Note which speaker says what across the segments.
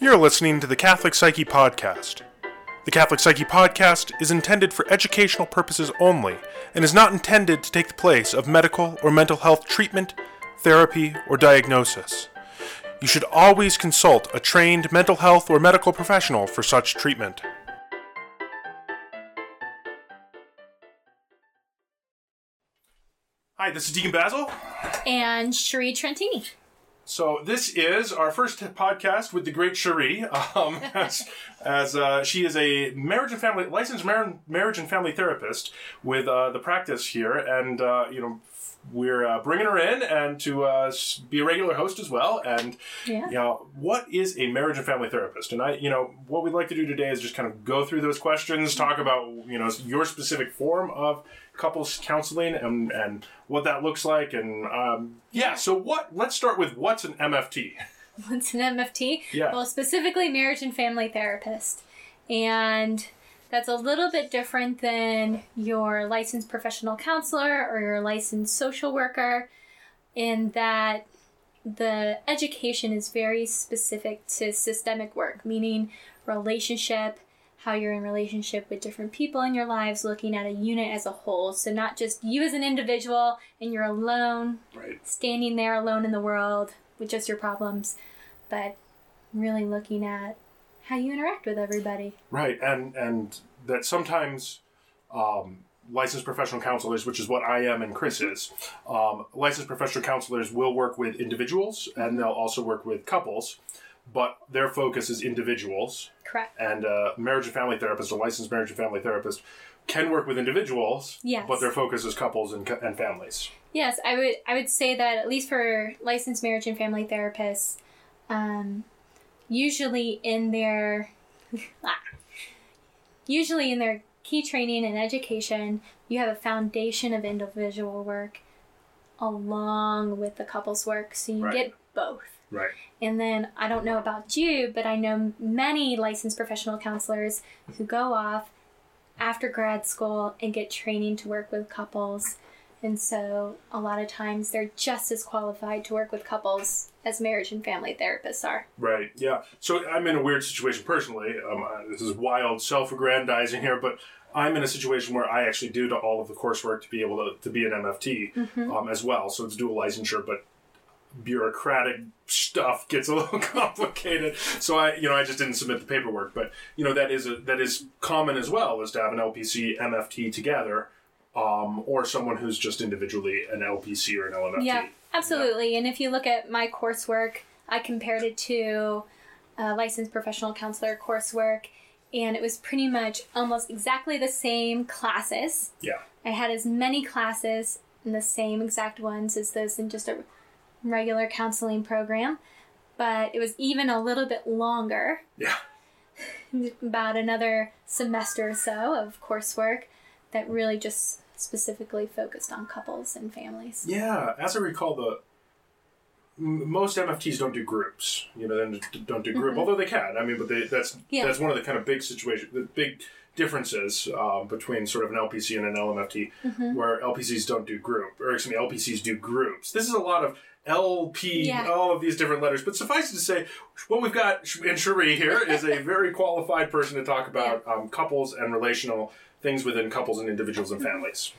Speaker 1: You're listening to the Catholic Psyche Podcast. The Catholic Psyche Podcast is intended for educational purposes only and is not intended to take the place of medical or mental health treatment, therapy, or diagnosis. You should always consult a trained mental health or medical professional for such treatment. Hi, this is Deacon Basil.
Speaker 2: and Cherie Trentini.
Speaker 1: So this is our first podcast with the great Cherie, um, as, as uh, she is a marriage and family licensed mar- marriage and family therapist with uh, the practice here, and uh, you know we're uh, bringing her in and to uh, be a regular host as well. And
Speaker 2: Yeah.
Speaker 1: you know what is a marriage and family therapist? And I, you know, what we'd like to do today is just kind of go through those questions, talk about you know your specific form of couples counseling and and what that looks like and um, yeah so what let's start with what's an mft
Speaker 2: What's an MFT?
Speaker 1: Yeah.
Speaker 2: Well, specifically marriage and family therapist. And that's a little bit different than your licensed professional counselor or your licensed social worker in that the education is very specific to systemic work, meaning relationship, how you're in relationship with different people in your lives, looking at a unit as a whole. So not just you as an individual and you're alone,
Speaker 1: right
Speaker 2: standing there alone in the world with just your problems, but really looking at how you interact with everybody.
Speaker 1: right and and that sometimes um, licensed professional counselors which is what i am and chris is um, licensed professional counselors will work with individuals and they'll also work with couples but their focus is individuals
Speaker 2: Correct.
Speaker 1: and uh, marriage and family therapist a licensed marriage and family therapist can work with individuals
Speaker 2: Yes.
Speaker 1: but their focus is couples and, and families
Speaker 2: Yes, I would I would say that at least for licensed marriage and family therapists, um, usually in their ah, usually in their key training and education, you have a foundation of individual work along with the couples work, so you
Speaker 1: Right.
Speaker 2: get both.
Speaker 1: right
Speaker 2: And then I don't know about you, but I know many licensed professional counselors who go off after grad school and get training to work with couples. And so a lot of times they're just as qualified to work with couples as marriage and family therapists are.
Speaker 1: Right. Yeah. So I'm in a weird situation personally. Um, this is wild self-aggrandizing here, but I'm in a situation where I actually do all of the coursework to be able to, to be an MFT um, as well. So it's dual licensure, but bureaucratic stuff gets a little complicated. So I, you know, I just didn't submit the paperwork. But you know, that is a, that is common as well, is to have an LPC MFT together, um, or someone who's just individually an LPC or an LMFT.
Speaker 2: Yeah, absolutely. And if you look at my coursework, I compared it to a licensed professional counselor coursework, and it was pretty much almost exactly the same classes.
Speaker 1: Yeah.
Speaker 2: I had as many classes and the same exact ones as those in just a regular counseling program, but it was even a little bit longer,
Speaker 1: Yeah.
Speaker 2: about another semester or so of coursework that really just specifically focused on couples and families.
Speaker 1: Yeah, as I recall, the most MFTs don't do groups. You know, they don't- do group, although they can. I mean, but they, that's
Speaker 2: Mm-hmm. Yeah.
Speaker 1: that's one of the kind of big situation, the big differences um, between sort of an LPC and an LMFT,
Speaker 2: Mm-hmm.
Speaker 1: where LPCs don't do group, or excuse me, LPCs do groups. This is a lot of LP,
Speaker 2: Yeah.
Speaker 1: all of these different letters. But suffice it to say, what we've got in Cherie here is a very qualified person to talk about um, couples and relational things within couples and individuals and families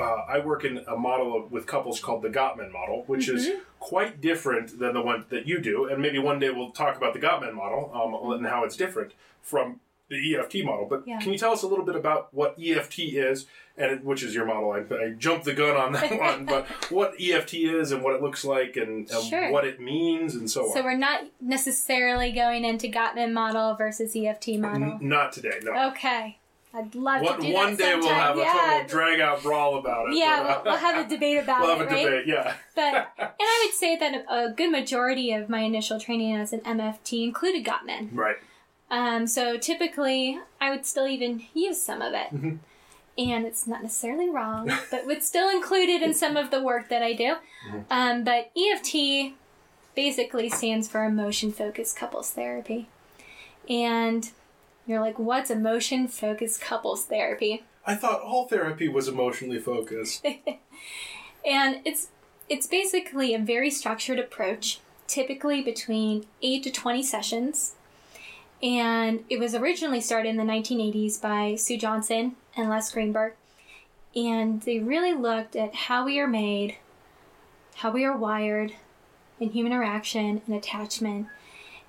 Speaker 1: uh, I work in a model of, with couples called the Gottman model, which is
Speaker 2: Mm-hmm.
Speaker 1: quite different than the one that you do. And maybe one day we'll talk about the Gottman model um, and how it's different from the EFT model. But
Speaker 2: Yeah.
Speaker 1: can you tell us a little bit about what EFT is, and it- which is your model? I, I jumped the gun on that one, but what EFT is and what it looks like and, and
Speaker 2: Sure.
Speaker 1: what it means and so
Speaker 2: So
Speaker 1: on.
Speaker 2: So we're not necessarily going into Gottman model versus EFT model.
Speaker 1: N- not today, no.
Speaker 2: Okay, I'd love
Speaker 1: one
Speaker 2: to do
Speaker 1: one
Speaker 2: that
Speaker 1: day we'll
Speaker 2: sometime.
Speaker 1: have a total drag out brawl about it.
Speaker 2: yeah,
Speaker 1: but,
Speaker 2: we'll,
Speaker 1: uh,
Speaker 2: we'll have a debate about
Speaker 1: we'll
Speaker 2: it,
Speaker 1: have a
Speaker 2: right?
Speaker 1: debate, yeah.
Speaker 2: But and I would say that a good majority of my initial training as an MFT included Gottman.
Speaker 1: Right.
Speaker 2: Um, so typically, I would still even use some of it.
Speaker 1: Mhm.
Speaker 2: And it's not necessarily wrong, but it's still included in some of the work that I do.
Speaker 1: Mhm.
Speaker 2: Um, but EFT basically stands for Emotion Focused Couples Therapy. And you're like, what's emotion focused couples therapy?
Speaker 1: I thought all therapy was emotionally focused.
Speaker 2: And it's it's basically a very structured approach typically between 8 to 20 sessions. And it was originally started in the 1980s by Sue Johnson and Les Greenberg. And they really looked at how we are made, how we are wired in human interaction and attachment.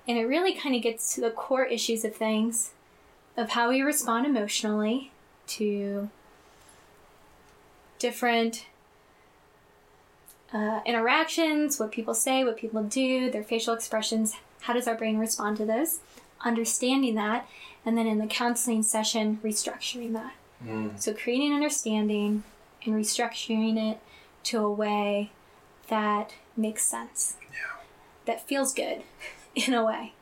Speaker 2: And it really kind of gets to the core issues of things of how we respond emotionally to different uh, interactions, what people say, what people do, their facial expressions. How does our brain respond to those? Understanding that, and then in the counseling session, restructuring that.
Speaker 1: Mm.
Speaker 2: So creating understanding and restructuring it to a way that makes sense.
Speaker 1: Yeah.
Speaker 2: That feels good in a way.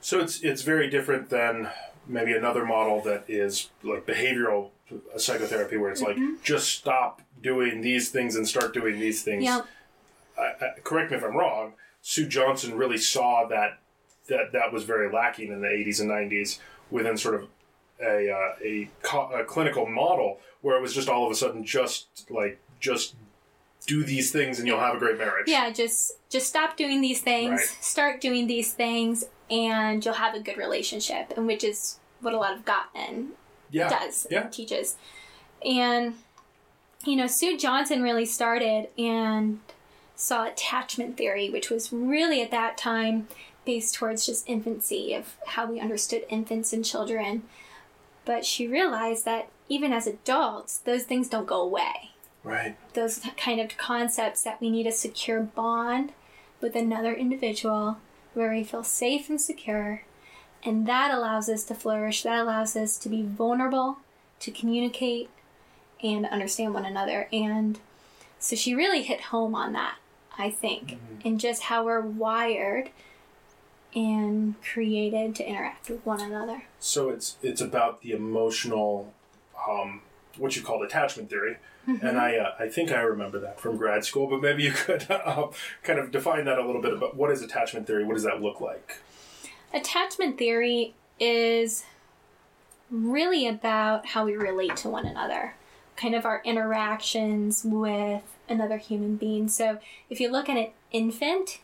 Speaker 1: So it's it's very different than maybe another model that is like behavioral psychotherapy, where it's like just stop doing these things and start doing these things.
Speaker 2: Yeah.
Speaker 1: I, I, correct me if I'm wrong. Sue Johnson really saw that that that was very lacking in the 80s and 90s within sort of a uh, a, co- a clinical model where it was just all of a sudden just like just do these things and you'll have a great marriage.
Speaker 2: Yeah, just just stop doing these things,
Speaker 1: Right.
Speaker 2: start doing these things, and you'll have a good relationship, and which is what a lot of Gottman
Speaker 1: Yeah.
Speaker 2: does
Speaker 1: Yeah.
Speaker 2: and teaches. And you know, Sue Johnson really started and saw attachment theory, which was really at that time based towards just infancy of how we understood infants and children. But she realized that even as adults, those things don't go away
Speaker 1: Right.
Speaker 2: those kind of concepts that we need a secure bond with another individual where we feel safe and secure. And that allows us to flourish. That allows us to be vulnerable, to communicate, and understand one another. And so she really hit home on that, I think, and just how we're wired and created to interact with one another.
Speaker 1: So it's it's about the emotional, um, what you call attachment theory, and I uh, I think I remember that from grad school. But maybe you could uh, kind of define that a little bit about what is attachment theory. What does that look like?
Speaker 2: Attachment theory is really about how we relate to one another, kind of our interactions with another human being. So if you look at an infant,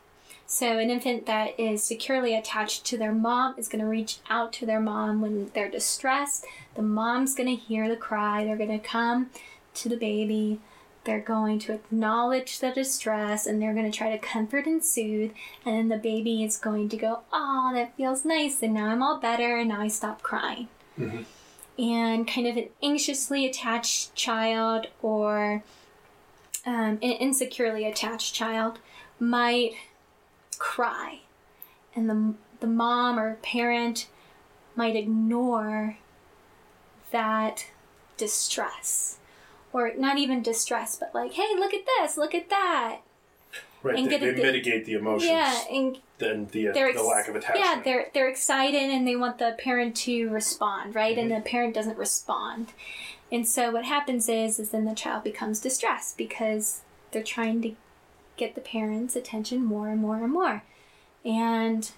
Speaker 2: so an infant that is securely attached to their mom is going to reach out to their mom when they're distressed. The mom's going to hear the cry. They're going to come to the baby. They're going to acknowledge the distress and they're going to try to comfort and soothe. And then the baby is going to go, Oh, that feels nice. And now I'm all better. And now I stop crying.
Speaker 1: Mhm.
Speaker 2: And kind of an anxiously attached child or um, an insecurely attached child might cry. And the, the mom or parent might ignore that distress or not even distress, but like, hey, look at this, look at that.
Speaker 1: Right.
Speaker 2: And
Speaker 1: They,
Speaker 2: get
Speaker 1: they
Speaker 2: it- they-
Speaker 1: mitigate the emotions
Speaker 2: Yeah, and
Speaker 1: then the uh,
Speaker 2: they're
Speaker 1: the lack of attachment.
Speaker 2: yeah, they're they're excited and they want the parent to respond, right?
Speaker 1: Mm-hmm.
Speaker 2: And the parent doesn't respond. And so what happens is is then the child becomes distressed because they're trying to get the parent's attention more and more and more. And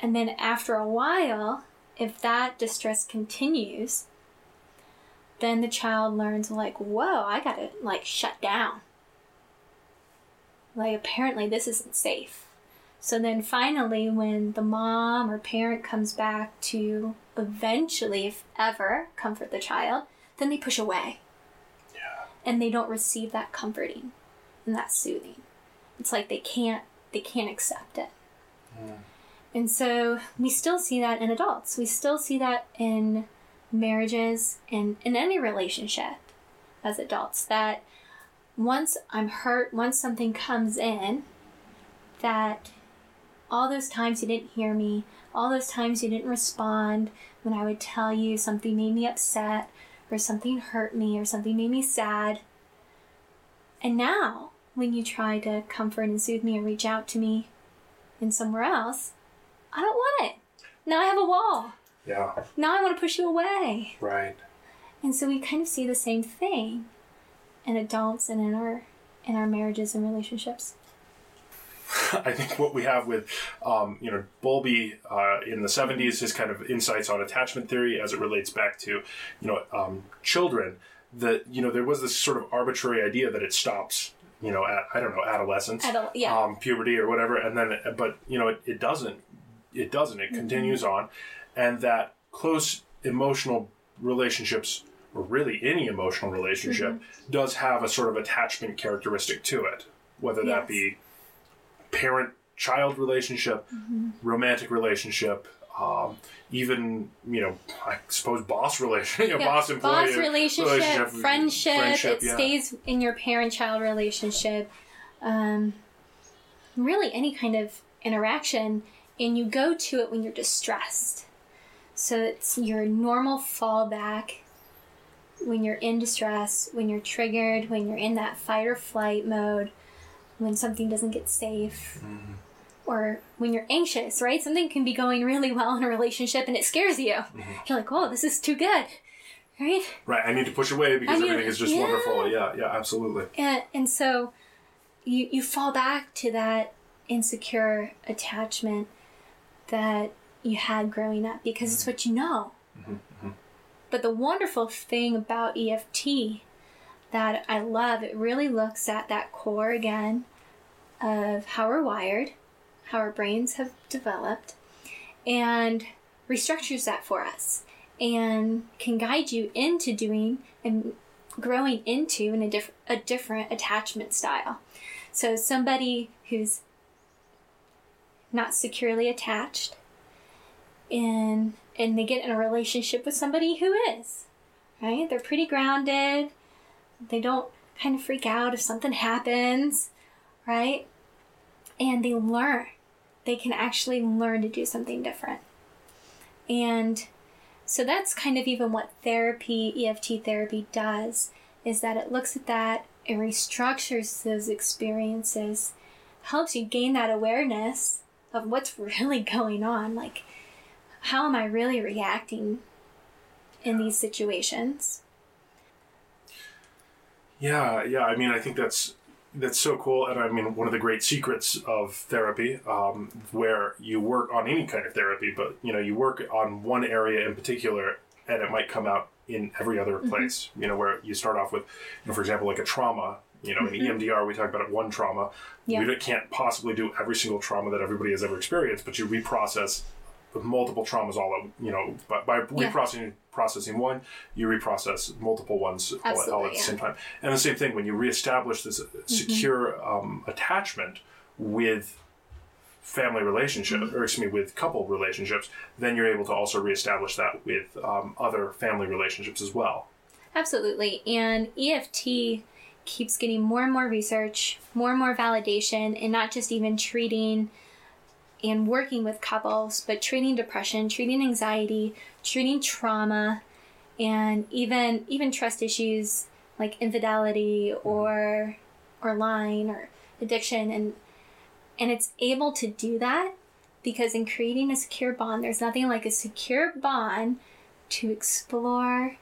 Speaker 2: and then after a while, if that distress continues, then the child learns like, whoa, I gotta like shut down. Like apparently this isn't safe. So then finally when the mom or parent comes back to eventually, if ever, comfort the child, then they push away.
Speaker 1: Yeah.
Speaker 2: And they don't receive that comforting and that soothing. It's like they can't they can't accept it. Hmm. And so we still see that in adults. We still see that in marriages and in any relationship as adults that once I'm hurt, once something comes in, that all those times you didn't hear me, all those times you didn't respond when I would tell you something made me upset or something hurt me or something made me sad. And now, when you try to comfort and soothe me and reach out to me in somewhere else, I don't want it. Now I have a wall.
Speaker 1: Yeah.
Speaker 2: Now I want to push you away.
Speaker 1: Right.
Speaker 2: And so we kind of see the same thing in adults and in our in our marriages and relationships.
Speaker 1: I think what we have with, um, you know, Bowlby uh, in the 70s, his kind of insights on attachment theory as it relates back to, you know, um, children, that, you know, there was this sort of arbitrary idea that it stops you know, at, I don't know, adolescence,
Speaker 2: Adol- yeah.
Speaker 1: um, puberty or whatever, and then, but you know, it, it doesn't, it doesn't, it continues on, and that close emotional relationships, or really any emotional relationship, does have a sort of attachment characteristic to it, whether that be parent-child relationship, romantic relationship. Um, even you know, I suppose boss relationship you know,
Speaker 2: Yeah,
Speaker 1: boss employee
Speaker 2: boss relationship, friendship, it
Speaker 1: yeah.
Speaker 2: stays in your parent-child relationship. Um, really, any kind of interaction, and you go to it when you're distressed. So it's your normal fallback when you're in distress, when you're triggered, when you're in that fight or flight mode, when something doesn't get safe.
Speaker 1: Mm-hmm.
Speaker 2: Or when you're anxious, right? Something can be going really well in a relationship and it scares you.
Speaker 1: Mm-hmm.
Speaker 2: You're like, "Whoa, this is too good," right?
Speaker 1: Right, I need to push away because everything is just
Speaker 2: yeah.
Speaker 1: wonderful. Yeah, yeah, absolutely.
Speaker 2: and and so you you fall back to that insecure attachment that you had growing up because it's mm-hmm. what you know. Mm-hmm, mm-hmm. But the wonderful thing about EFT that I love, it really looks at that core again of how we're wired, how our brains have developed, and restructures that for us and can guide you into doing and growing into in a, diff- a different attachment style. So somebody who's not securely attached and and they get in a relationship with somebody who is, right? They're pretty grounded. They don't kind of freak out if something happens, right? And they learn. They can actually learn to do something different. And so that's kind of even what therapy, EFT therapy does, is that it looks at that and restructures those experiences, helps you gain that awareness of what's really going on. Like, how am I really reacting in these situations?
Speaker 1: Yeah, yeah. I mean, I think that's that's so cool, and I mean, one of the great secrets of therapy, um, where you work on any kind of therapy, but you know, you work on one area in particular, and it might come out in every other place. You know, where you start off with, you know, for example, like a trauma. You know, in EMDR, we talk about one trauma.
Speaker 2: Yeah.
Speaker 1: We can't possibly do every single trauma that everybody has ever experienced, but you reprocess multiple traumas all at you know by, by reprocessing processing one you reprocess multiple ones all, at- all at the
Speaker 2: yeah.
Speaker 1: same time. And the same thing when you reestablish this secure um, attachment with family relationship or excuse me with couple relationships then you're able to also reestablish that with um, other family relationships as well.
Speaker 2: Absolutely. And EFT keeps getting more and more research, more and more validation, and not just even treating and working with couples, but treating depression, treating anxiety, treating trauma, and even even trust issues like infidelity mm-hmm. or or lying or addiction. And and it's able to do that because in creating a secure bond there's nothing like a secure bond to explore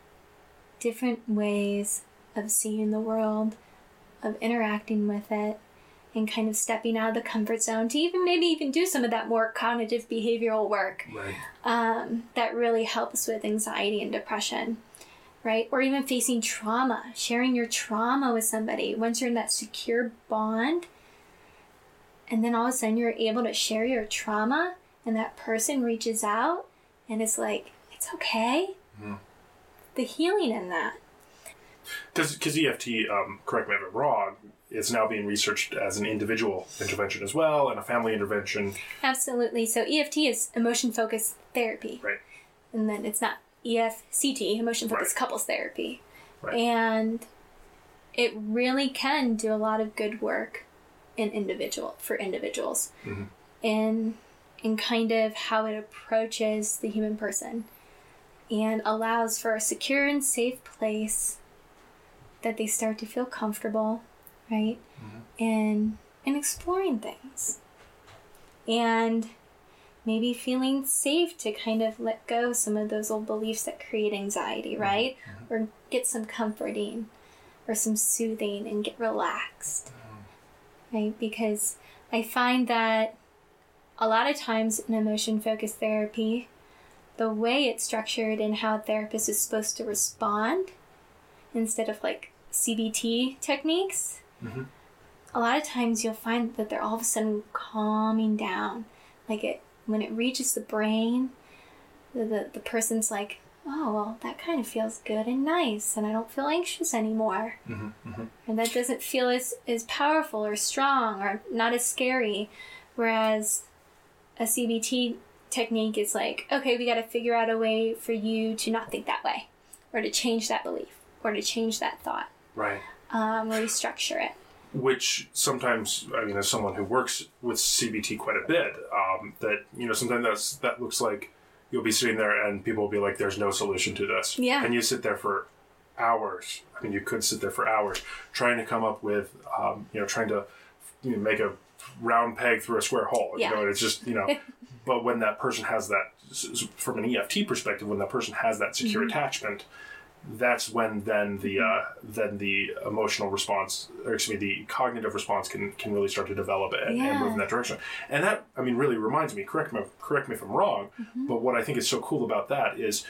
Speaker 2: different ways of seeing the world, of interacting with it, and kind of stepping out of the comfort zone to even maybe even do some of that more cognitive behavioral work
Speaker 1: right
Speaker 2: um, that really helps with anxiety and depression, right? Or even facing trauma, sharing your trauma with somebody. Once you're in that secure bond, and then all of a sudden you're able to share your trauma, and that person reaches out and it's like, it's okay. The healing in that.
Speaker 1: because EFT um, correct me if I'm wrong is now being researched as an individual intervention as well and a family intervention
Speaker 2: Absolutely. So EFT is emotion focused therapy.
Speaker 1: right
Speaker 2: and then it's not EFCT, emotion focused
Speaker 1: Right.
Speaker 2: couples therapy.
Speaker 1: Right.
Speaker 2: And it really can do a lot of good work in individual for individuals
Speaker 1: Mhm.
Speaker 2: in in kind of how it approaches the human person and allows for a secure and safe place that they start to feel comfortable, right? Mm-hmm. and in exploring things. And maybe feeling safe to kind of let go some of those old beliefs that create anxiety, mm-hmm. right? Mm-hmm. Or get some comforting or some soothing and get relaxed, right? Because I find that a lot of times in emotion focused therapy, the way it's structured and how a therapist is supposed to respond instead of like CBT techniques,
Speaker 1: Mhm.
Speaker 2: a lot of times you'll find that they're all of a sudden calming down. Like it when it reaches the brain, the, the, the person's like, oh, well, that kind of feels good and nice, and I don't feel anxious anymore.
Speaker 1: Mm-hmm,
Speaker 2: And that doesn't feel as, as powerful or strong or not as scary. Whereas a CBT technique is like, okay, we got to figure out a way for you to not think that way, or to change that belief, or to change that thought,
Speaker 1: Right.
Speaker 2: Um, restructure it.
Speaker 1: which sometimes I mean, as someone who works with CBT quite a bit, um, that you know sometimes that's that looks like you'll be sitting there and people will be like, "There's no solution to this,"
Speaker 2: Yeah.
Speaker 1: and you sit there for hours. I mean, you could sit there for hours trying to come up with, um, you know, trying to you know, make a round peg through a square hole.
Speaker 2: Yeah.
Speaker 1: You know, it's just you know, but when that person has that, from an EFT perspective, when that person has that secure
Speaker 2: Mm-hmm.
Speaker 1: attachment that's when then the uh, then the emotional response, or excuse me, the cognitive response can can really start to develop and, and move in that direction. And that, I mean, really reminds me. Correct me, correct me if I'm wrong.
Speaker 2: Mm-hmm.
Speaker 1: But what I think is so cool about that is.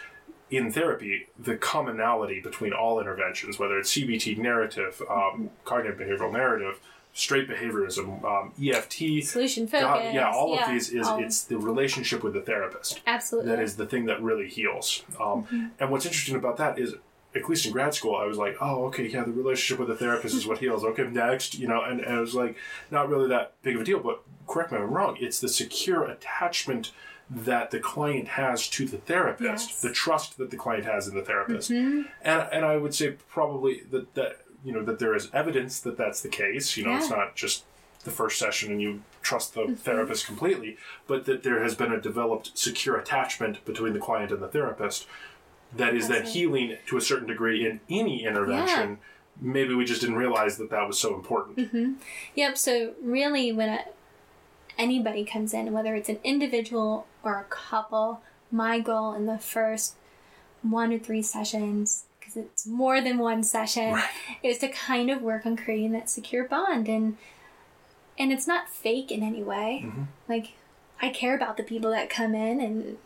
Speaker 1: In therapy, the commonality between all interventions, whether it's CBT narrative, um, cognitive behavioral narrative, straight behaviorism, um, EFT,
Speaker 2: Solution focus.
Speaker 1: God, yeah, all of these is it's the relationship with the therapist
Speaker 2: absolutely.
Speaker 1: that is the thing that really heals. Um,
Speaker 2: Mm-hmm.
Speaker 1: And what's interesting about that is, at least in grad school, I was like, oh, okay, yeah, the relationship with the therapist is what heals. Okay, next, you know, and, and it was like not really that big of a deal. But correct me if I'm wrong. It's the secure attachment that the client has to the therapist,
Speaker 2: Yes. Mm-hmm.
Speaker 1: the trust that the client has in the therapist, and and I would say probably that that you know that there is evidence that that's the case. You know, it's not just the first session and you trust the
Speaker 2: Mm-hmm.
Speaker 1: therapist completely, but that there has been a developed secure attachment between the client and the therapist that is
Speaker 2: that
Speaker 1: healing to a certain degree in any intervention. Maybe we just didn't realize that that was so important.
Speaker 2: Mm-hmm. Yep. So really, when a, anybody comes in, whether it's an individual or a couple, my goal in the first one or three sessions, because it's more than one session,
Speaker 1: Right.
Speaker 2: is to kind of work on creating that secure bond and and it's not fake in any way.
Speaker 1: Mhm.
Speaker 2: Like I care about the people that come in and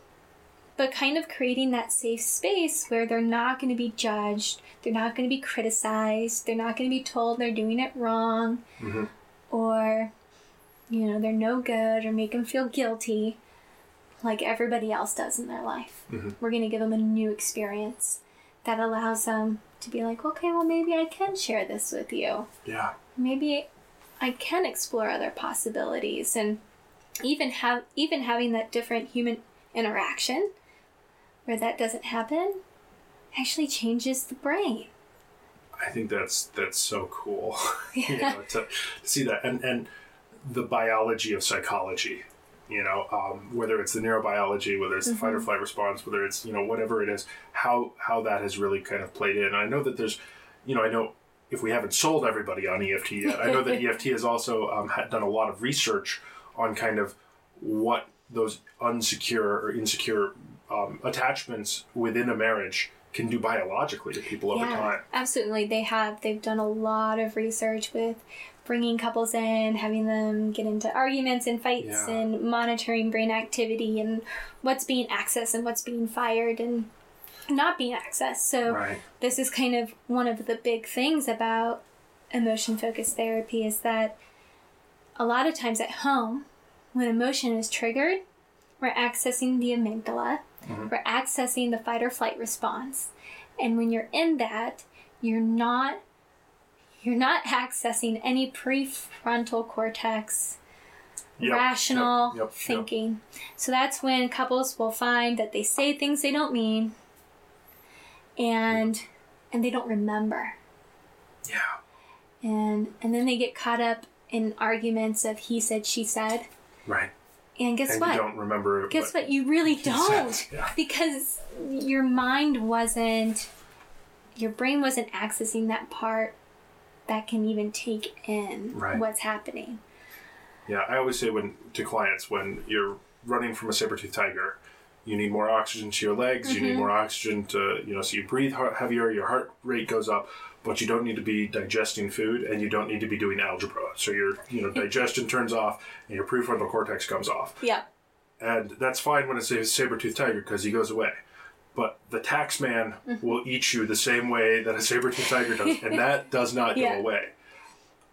Speaker 2: but kind of creating that safe space where they're not going to be judged, they're not going to be criticized, they're not going to be told they're doing it wrong
Speaker 1: Mhm.
Speaker 2: or you know, they're no good or make them feel guilty like everybody else does in their life.
Speaker 1: Mhm.
Speaker 2: We're going to give them a new experience that allows them to be like, okay, well, maybe I can share this with you.
Speaker 1: Yeah.
Speaker 2: Maybe I can explore other possibilities and even have even having that different human interaction where that doesn't happen actually changes the brain.
Speaker 1: I think that's that's so cool. you know, to, to see that and and the biology of psychology. You know, um, whether it's the neurobiology, whether it's the fight
Speaker 2: Mm-hmm.
Speaker 1: or flight response, whether it's you know whatever it is, how how that has really kind of played in. And I know that there's, you know, I know if we haven't sold everybody on EFT yet, I know that EFT has also um, had done a lot of research on kind of what those unsecure or insecure um, attachments within a marriage can do biologically to people over time.
Speaker 2: absolutely. They have. They've done a lot of research with bringing couples in, having them get into arguments and fights,
Speaker 1: Yeah.
Speaker 2: and monitoring brain activity and what's being accessed and what's being fired and not being accessed. So
Speaker 1: Right.
Speaker 2: this is kind of one of the big things about emotion focused therapy is that a lot of times at home, when emotion is triggered, we're accessing the amygdala, Mm-hmm. we're accessing the fight or flight response. And when you're in that, you're not you're not accessing any prefrontal cortex
Speaker 1: Yep,
Speaker 2: rational
Speaker 1: yep, yep.
Speaker 2: thinking. So that's when couples will find that they say things they don't mean and and they don't remember.
Speaker 1: Yeah.
Speaker 2: And and then they get caught up in arguments of he said she said.
Speaker 1: Right.
Speaker 2: And guess
Speaker 1: and
Speaker 2: what?
Speaker 1: you don't remember.
Speaker 2: Guess what? You really don't.
Speaker 1: yeah.
Speaker 2: Because your mind wasn't, your brain wasn't accessing that part that can even take in
Speaker 1: Right.
Speaker 2: what's happening.
Speaker 1: Yeah, I always say when to clients when you're running from a saber-toothed tiger, you need more oxygen to your legs. You need
Speaker 2: Mm-hmm.
Speaker 1: more oxygen to you know, so you breathe heavier, your heart rate goes up, but you don't need to be digesting food, and you don't need to be doing algebra. So your you know digestion turns off, and your prefrontal cortex comes off,
Speaker 2: Yeah.
Speaker 1: and that's fine when it's a saber-toothed tiger because he goes away. But the tax man
Speaker 2: Mm-hmm.
Speaker 1: will eat you the same way that a saber-toothed tiger does, and that does not
Speaker 2: Yeah.
Speaker 1: go away.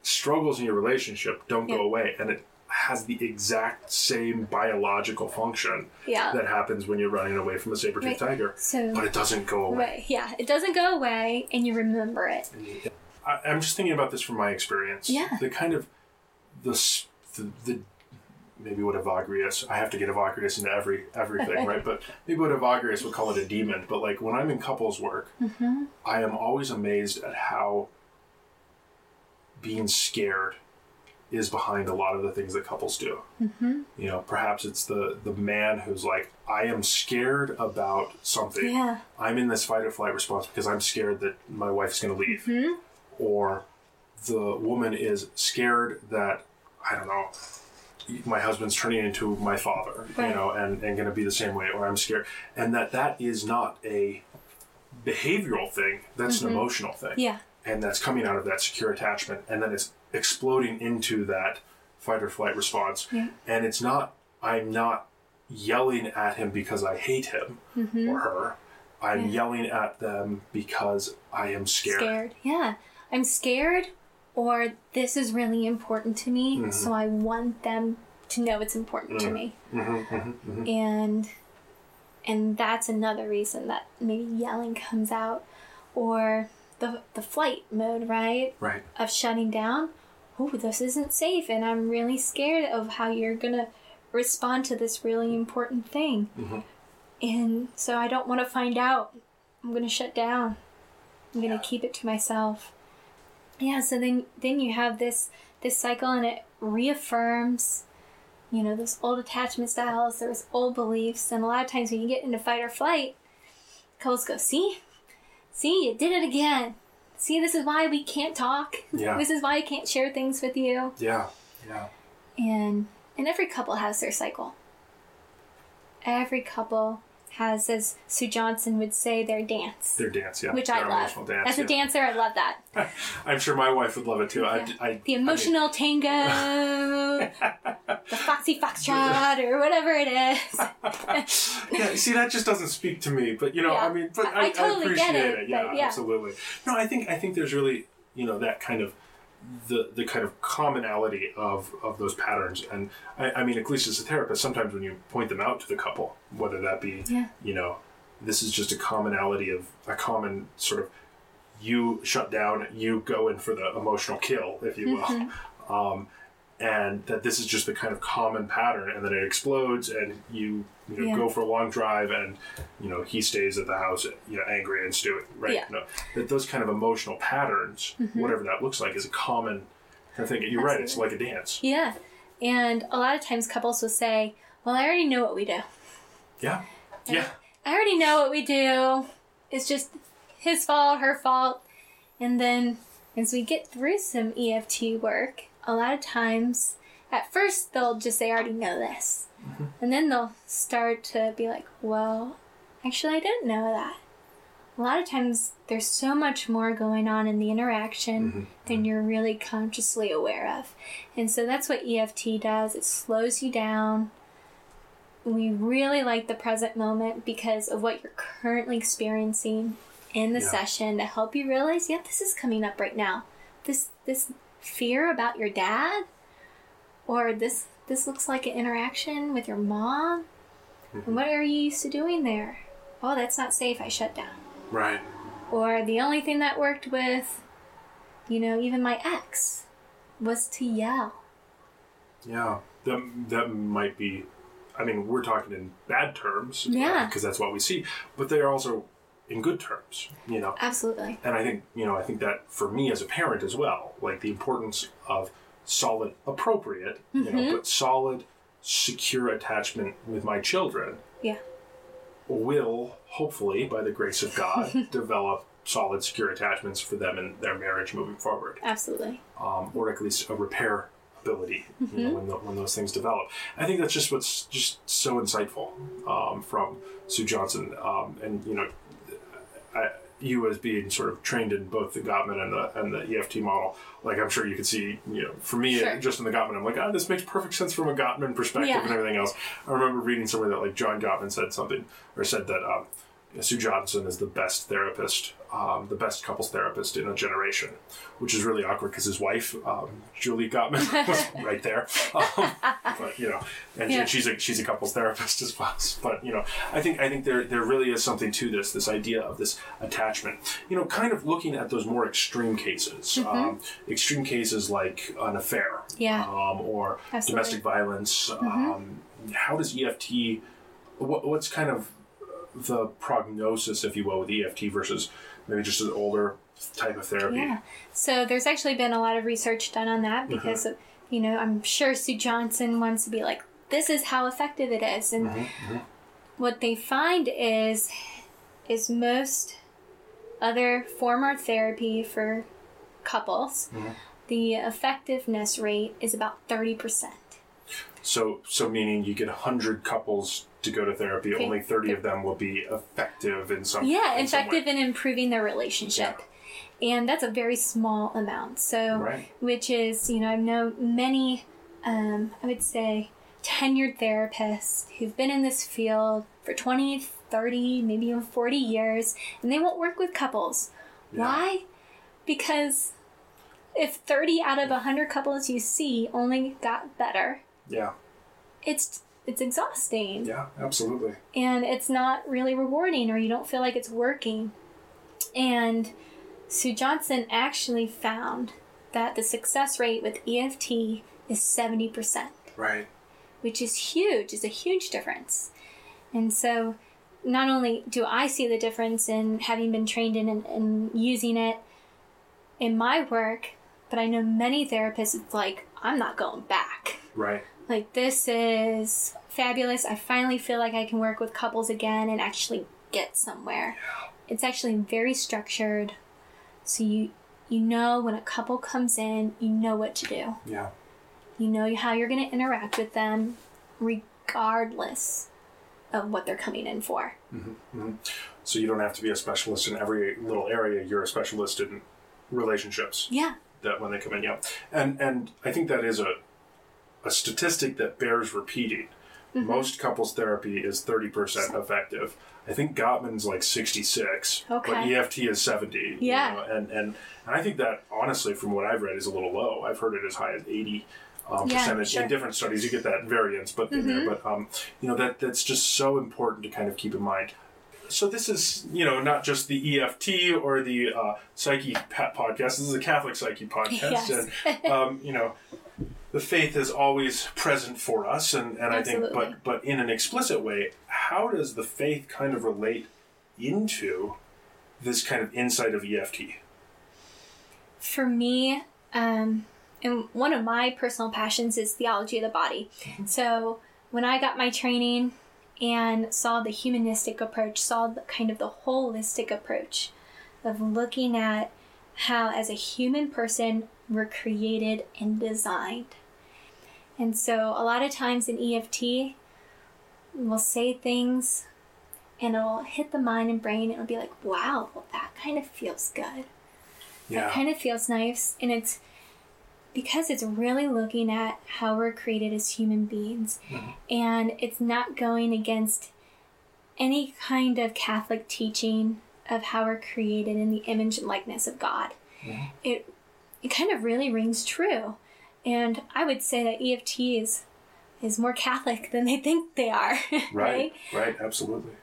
Speaker 1: struggles in your relationship don't
Speaker 2: Yeah.
Speaker 1: go away, and it has the exact same biological function
Speaker 2: Yeah.
Speaker 1: that happens when you're running away from a saber-toothed
Speaker 2: Right.
Speaker 1: tiger.
Speaker 2: So,
Speaker 1: But it doesn't go away.
Speaker 2: right, yeah, it doesn't go away, and you remember it.
Speaker 1: I, I'm just thinking about this from my experience.
Speaker 2: Yeah.
Speaker 1: The kind of the the, the maybe what Evagrius. I have to get Evagrius into every everything, right? But maybe what Evagrius would call it a demon. But like when I'm in couples work,
Speaker 2: Mm-hmm.
Speaker 1: I am always amazed at how being scared is behind a lot of the things that couples do.
Speaker 2: Mm-hmm.
Speaker 1: You know, perhaps it's the the man who's like, I am scared about something.
Speaker 2: Yeah.
Speaker 1: I'm in this fight or flight response because I'm scared that my wife's going to leave.
Speaker 2: Hmm?
Speaker 1: Or the woman is scared that, I don't know, my husband's turning into my father, you know, and, and going to be the same way, or I'm scared. And that that is not a behavioral thing, that's an emotional thing.
Speaker 2: Mm-hmm. Yeah.
Speaker 1: And that's coming out of that secure attachment. And then it's exploding into that fight or flight response.
Speaker 2: Yeah.
Speaker 1: And it's not, I'm not yelling at him because I hate him or her. I'm
Speaker 2: Mm-hmm. Yeah.
Speaker 1: yelling at them because I am scared.
Speaker 2: Scared. Yeah. I'm scared, or this is really important to me,
Speaker 1: Mm-hmm.
Speaker 2: so I want them to know it's important to me.
Speaker 1: Mm-hmm,
Speaker 2: And and that's another reason that maybe yelling comes out, or the the flight mode, right?
Speaker 1: Right.
Speaker 2: Of shutting down. Oh, this isn't safe, and I'm really scared of how you're gonna respond to this really important thing.
Speaker 1: Mm-hmm.
Speaker 2: And so I don't want to find out. I'm gonna shut down. I'm gonna
Speaker 1: Yeah.
Speaker 2: keep it to myself. Yeah. So then then you have this this cycle, and it reaffirms you know, those old attachment styles, those old beliefs, and a lot of times when you get into fight or flight, couples go, see? See, you did it again. See, this is why we can't talk.
Speaker 1: Yeah.
Speaker 2: this is why I can't share things with you.
Speaker 1: Yeah. Yeah.
Speaker 2: And and every couple has their cycle. Every couple has, as Sue Johnson would say, their dance.
Speaker 1: Their dance, yeah.
Speaker 2: Which
Speaker 1: Their
Speaker 2: I love.
Speaker 1: emotional dance,
Speaker 2: As a dancer, I love that.
Speaker 1: I'm sure my wife would love it too.
Speaker 2: Yeah.
Speaker 1: I, I,
Speaker 2: The
Speaker 1: I mean,
Speaker 2: emotional tango, the foxy foxtrot, or whatever it is.
Speaker 1: yeah, see, that just doesn't speak to me. But you know,
Speaker 2: Yeah.
Speaker 1: I mean, but
Speaker 2: I-
Speaker 1: I,
Speaker 2: I totally
Speaker 1: appreciate
Speaker 2: get
Speaker 1: it.
Speaker 2: it,
Speaker 1: Yeah,
Speaker 2: yeah.
Speaker 1: absolutely. No, I think I think there's really you know that kind of the the kind of commonality of of those patterns. And I, I mean, at least as a therapist, sometimes when you point them out to the couple, whether that be
Speaker 2: Yeah.
Speaker 1: you know, this is just a commonality of a common sort of you shut down, you go in for the emotional kill, if you will.
Speaker 2: Mm-hmm.
Speaker 1: Um, and that this is just the kind of common pattern, and then it explodes, and you you know
Speaker 2: Yeah.
Speaker 1: go for a long drive, and you know he stays at the house, you know, angry and stewing, right?
Speaker 2: Yeah. Mm-hmm.
Speaker 1: Know, that those kind of emotional patterns, whatever that looks like, is a common kind of thing. You're right; it's like a dance.
Speaker 2: Yeah. And a lot of times couples will say, Well, I already know what we do.
Speaker 1: Yeah, yeah,
Speaker 2: I already know what we do. It's just his fault, her fault. And then as we get through some EFT work, a lot of times at first they'll just say, I already know this. Mm-hmm. And then they'll start to be like, Well, actually, I didn't know that. A lot of times there's so much more going on in the interaction mm-hmm. than you're really consciously aware of. And so that's what EFT does. It slows you down. We really like the present moment because of what you're currently experiencing in the
Speaker 1: Yeah.
Speaker 2: session to help you realize, yeah, this is coming up right now. This this fear about your dad or this this looks like an interaction with your mom. And what are you used to doing there? Oh, that's not safe. I shut down.
Speaker 1: right.
Speaker 2: Or the only thing that worked with, you know, even my ex was to yell.
Speaker 1: Yeah, that that might be. I mean, we're talking in bad terms,
Speaker 2: Yeah.
Speaker 1: Uh, because that's what we see. But they are also in good terms, you know.
Speaker 2: Absolutely.
Speaker 1: And I think you know, I think that for me as a parent as well, like the importance of solid, appropriate, you
Speaker 2: Mm-hmm.
Speaker 1: know, but solid, secure attachment with my children
Speaker 2: Yeah.
Speaker 1: will hopefully, by the grace of God, develop solid, secure attachments for them in their marriage moving forward
Speaker 2: Absolutely.
Speaker 1: um, or at least a repair ability you know, when, the, when those things develop. I think that's just what's just so insightful um, from Sue Johnson. Um, and, you know, I, you as being sort of trained in both the Gottman and the and the EFT model, like I'm sure you could see, you know, for me,
Speaker 2: Sure.
Speaker 1: just in the Gottman, I'm like, ah, this makes perfect sense from a Gottman perspective
Speaker 2: Yeah.
Speaker 1: and everything else. I remember reading somewhere that like John Gottman said something or said that um, Sue Johnson is the best therapist, um, the best couples therapist in a generation, which is really awkward because his wife, um, Julie Gottman, was right there. Um, but you know, and
Speaker 2: Yeah.
Speaker 1: she's a she's a couples therapist as well. But you know, I think I think there there really is something to this this idea of this attachment. You know, kind of looking at those more extreme cases, um, extreme cases like an affair,
Speaker 2: Yeah.
Speaker 1: um, or
Speaker 2: Absolutely.
Speaker 1: domestic violence. Um, how does EFT? What, what's kind of the prognosis, if you will, with EFT versus maybe just an older type of therapy?
Speaker 2: Yeah. So there's actually been a lot of research done on that uh-huh. because, of, you know, I'm sure Sue Johnson wants to be like, this is how effective it is. And mm-hmm, mm-hmm. what they find is, is most other former therapy for couples, mm-hmm. the effectiveness rate is about 30%.
Speaker 1: So, so meaning you get hundred couples to go to therapy,
Speaker 2: Okay.
Speaker 1: only thirty of them will be effective in some.
Speaker 2: Yeah,
Speaker 1: in some
Speaker 2: effective in improving their relationship. And that's a very small amount. So,
Speaker 1: Right.
Speaker 2: which is, you know, I know many, um, I would say, tenured therapists who've been in this field for 20, 30, maybe even 40 years, and they won't work with couples.
Speaker 1: Yeah.
Speaker 2: Why? Because if 30 out of 100 couples you see only got better,
Speaker 1: Yeah,
Speaker 2: it's it's exhausting
Speaker 1: yeah, absolutely.
Speaker 2: and it's not really rewarding or you don't feel like it's working. And Sue Johnson actually found that the success rate with EFT is 70%,
Speaker 1: Right.
Speaker 2: which is huge, is a huge difference. And so not only do I see the difference in having been trained in and, and using it in my work, but I know many therapists, it's like, I'm not going back
Speaker 1: Right.
Speaker 2: Like this is fabulous i finally feel like i can work with couples again and actually get somewhere it's actually very structured so you you know when a couple comes in you know what to do
Speaker 1: Yeah.
Speaker 2: you know how you're going to interact with them regardless of what they're coming in for mm-hmm, mm-hmm.
Speaker 1: So you don't have to be a specialist in every little area. You're a specialist in relationships.
Speaker 2: yeah
Speaker 1: that when they come in, yeah. And and I think that is a a statistic that bears repeating.
Speaker 2: Mm-hmm.
Speaker 1: Most couples therapy is thirty percent effective. I think Gottman's like sixty six, but EFT is seventy. you
Speaker 2: Yeah.
Speaker 1: know, and and and I think that honestly, from what I've read, is a little low. I've heard it as high as eighty. Um,
Speaker 2: Yeah,
Speaker 1: percentage
Speaker 2: sure. Mm-hmm.
Speaker 1: in different studies, you get that variance, but in there, but um, you know that that's just so important to kind of keep in mind. So this is, you know, not just the EFT or the uh, Psyche Pat podcast. This is a Catholic Psyche podcast,
Speaker 2: Yes.
Speaker 1: and um, you know, the faith is always present for us, and, and I think, but but in an explicit way, how does the faith kind of relate into this kind of insight of EFT?
Speaker 2: for me, um, and one of my personal passions is theology of the body. So when I got my training and saw the humanistic approach, saw the kind of the holistic approach of looking at how, as a human person, we're created and designed. And so a lot of times in EFT, we'll say things and it'll hit the mind and brain and it'll be like, wow, well, that kind of feels good.
Speaker 1: Yeah,
Speaker 2: it kind of feels nice. And it's because it's really looking at how we're created as human beings. Mm-hmm. And it's not going against any kind of catholic teaching of how we're created in the image and likeness of god. Mm-hmm. It it kind of really rings true and i would say that eft is is more catholic than they think they are
Speaker 1: right, right, absolutely.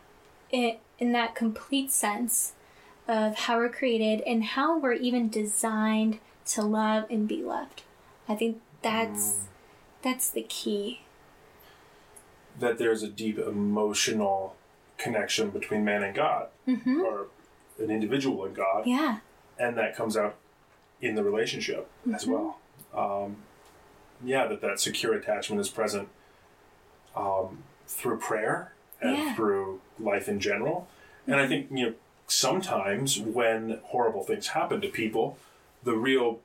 Speaker 2: it, in that complete sense of how we're created and how we're even designed to love and be loved. I think that's mm. that's the key.
Speaker 1: That there's a deep emotional connection between man and God, mm-hmm. or an individual and God,
Speaker 2: Yeah.
Speaker 1: and that comes out in the relationship as well. Um, yeah, that that secure attachment is present um, through prayer and
Speaker 2: Yeah.
Speaker 1: through life in general. And I think you know sometimes when horrible things happen to people, the real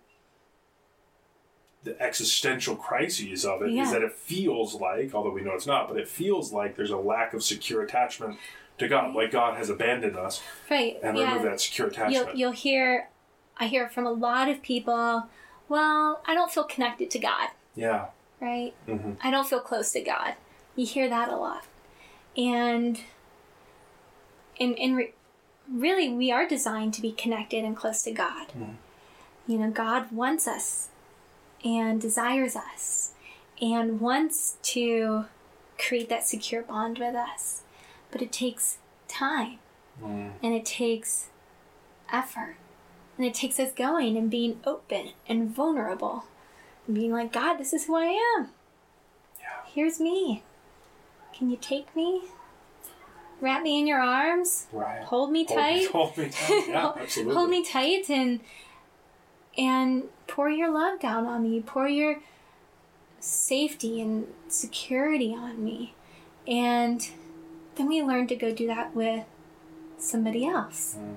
Speaker 1: the existential crises of it is
Speaker 2: Yeah.
Speaker 1: that it feels like, although we know it's not, but it feels like there's a lack of secure attachment to God, like God has abandoned us
Speaker 2: Right.
Speaker 1: and
Speaker 2: yeah.
Speaker 1: remove that secure attachment.
Speaker 2: You'll you'll hear I hear from a lot of people, well, I don't feel connected to God,
Speaker 1: yeah.
Speaker 2: right?
Speaker 1: hmm
Speaker 2: I don't feel close to God. You hear that a lot. And and, and re- really, we are designed to be connected and close to God. You know, God wants us and desires us and wants to create that secure bond with us. But it takes time and it takes effort and it takes us going and being open and vulnerable and being like, God, this is who I am.
Speaker 1: Yeah.
Speaker 2: Here's me. Can you take me? Wrap me in your arms.
Speaker 1: Right.
Speaker 2: Hold me tight.
Speaker 1: Hold, hold me tight. Yeah, absolutely.
Speaker 2: Hold me tight and and pour your love down on me. Pour your safety and security on me. And then we learn to go do that with somebody else.
Speaker 1: Mm.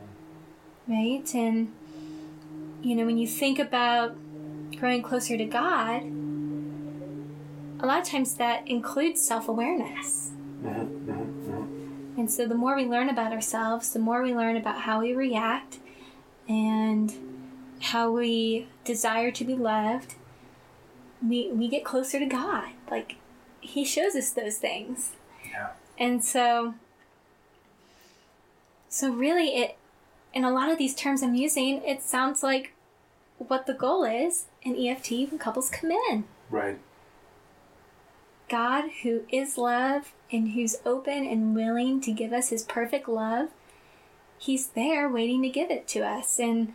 Speaker 2: Right? And you know, when you think about growing closer to God, a lot of times that includes self-awareness.
Speaker 1: Mhm, mhm.
Speaker 2: And so the more we learn about ourselves, the more we learn about how we react and how we desire to be loved, we we get closer to God. Like he shows us those things.
Speaker 1: Yeah.
Speaker 2: And so so really it in a lot of these terms I'm using, it sounds like what the goal is in EFT when couples come in.
Speaker 1: Right.
Speaker 2: God, who is love and who's open and willing to give us his perfect love, he's there waiting to give it to us and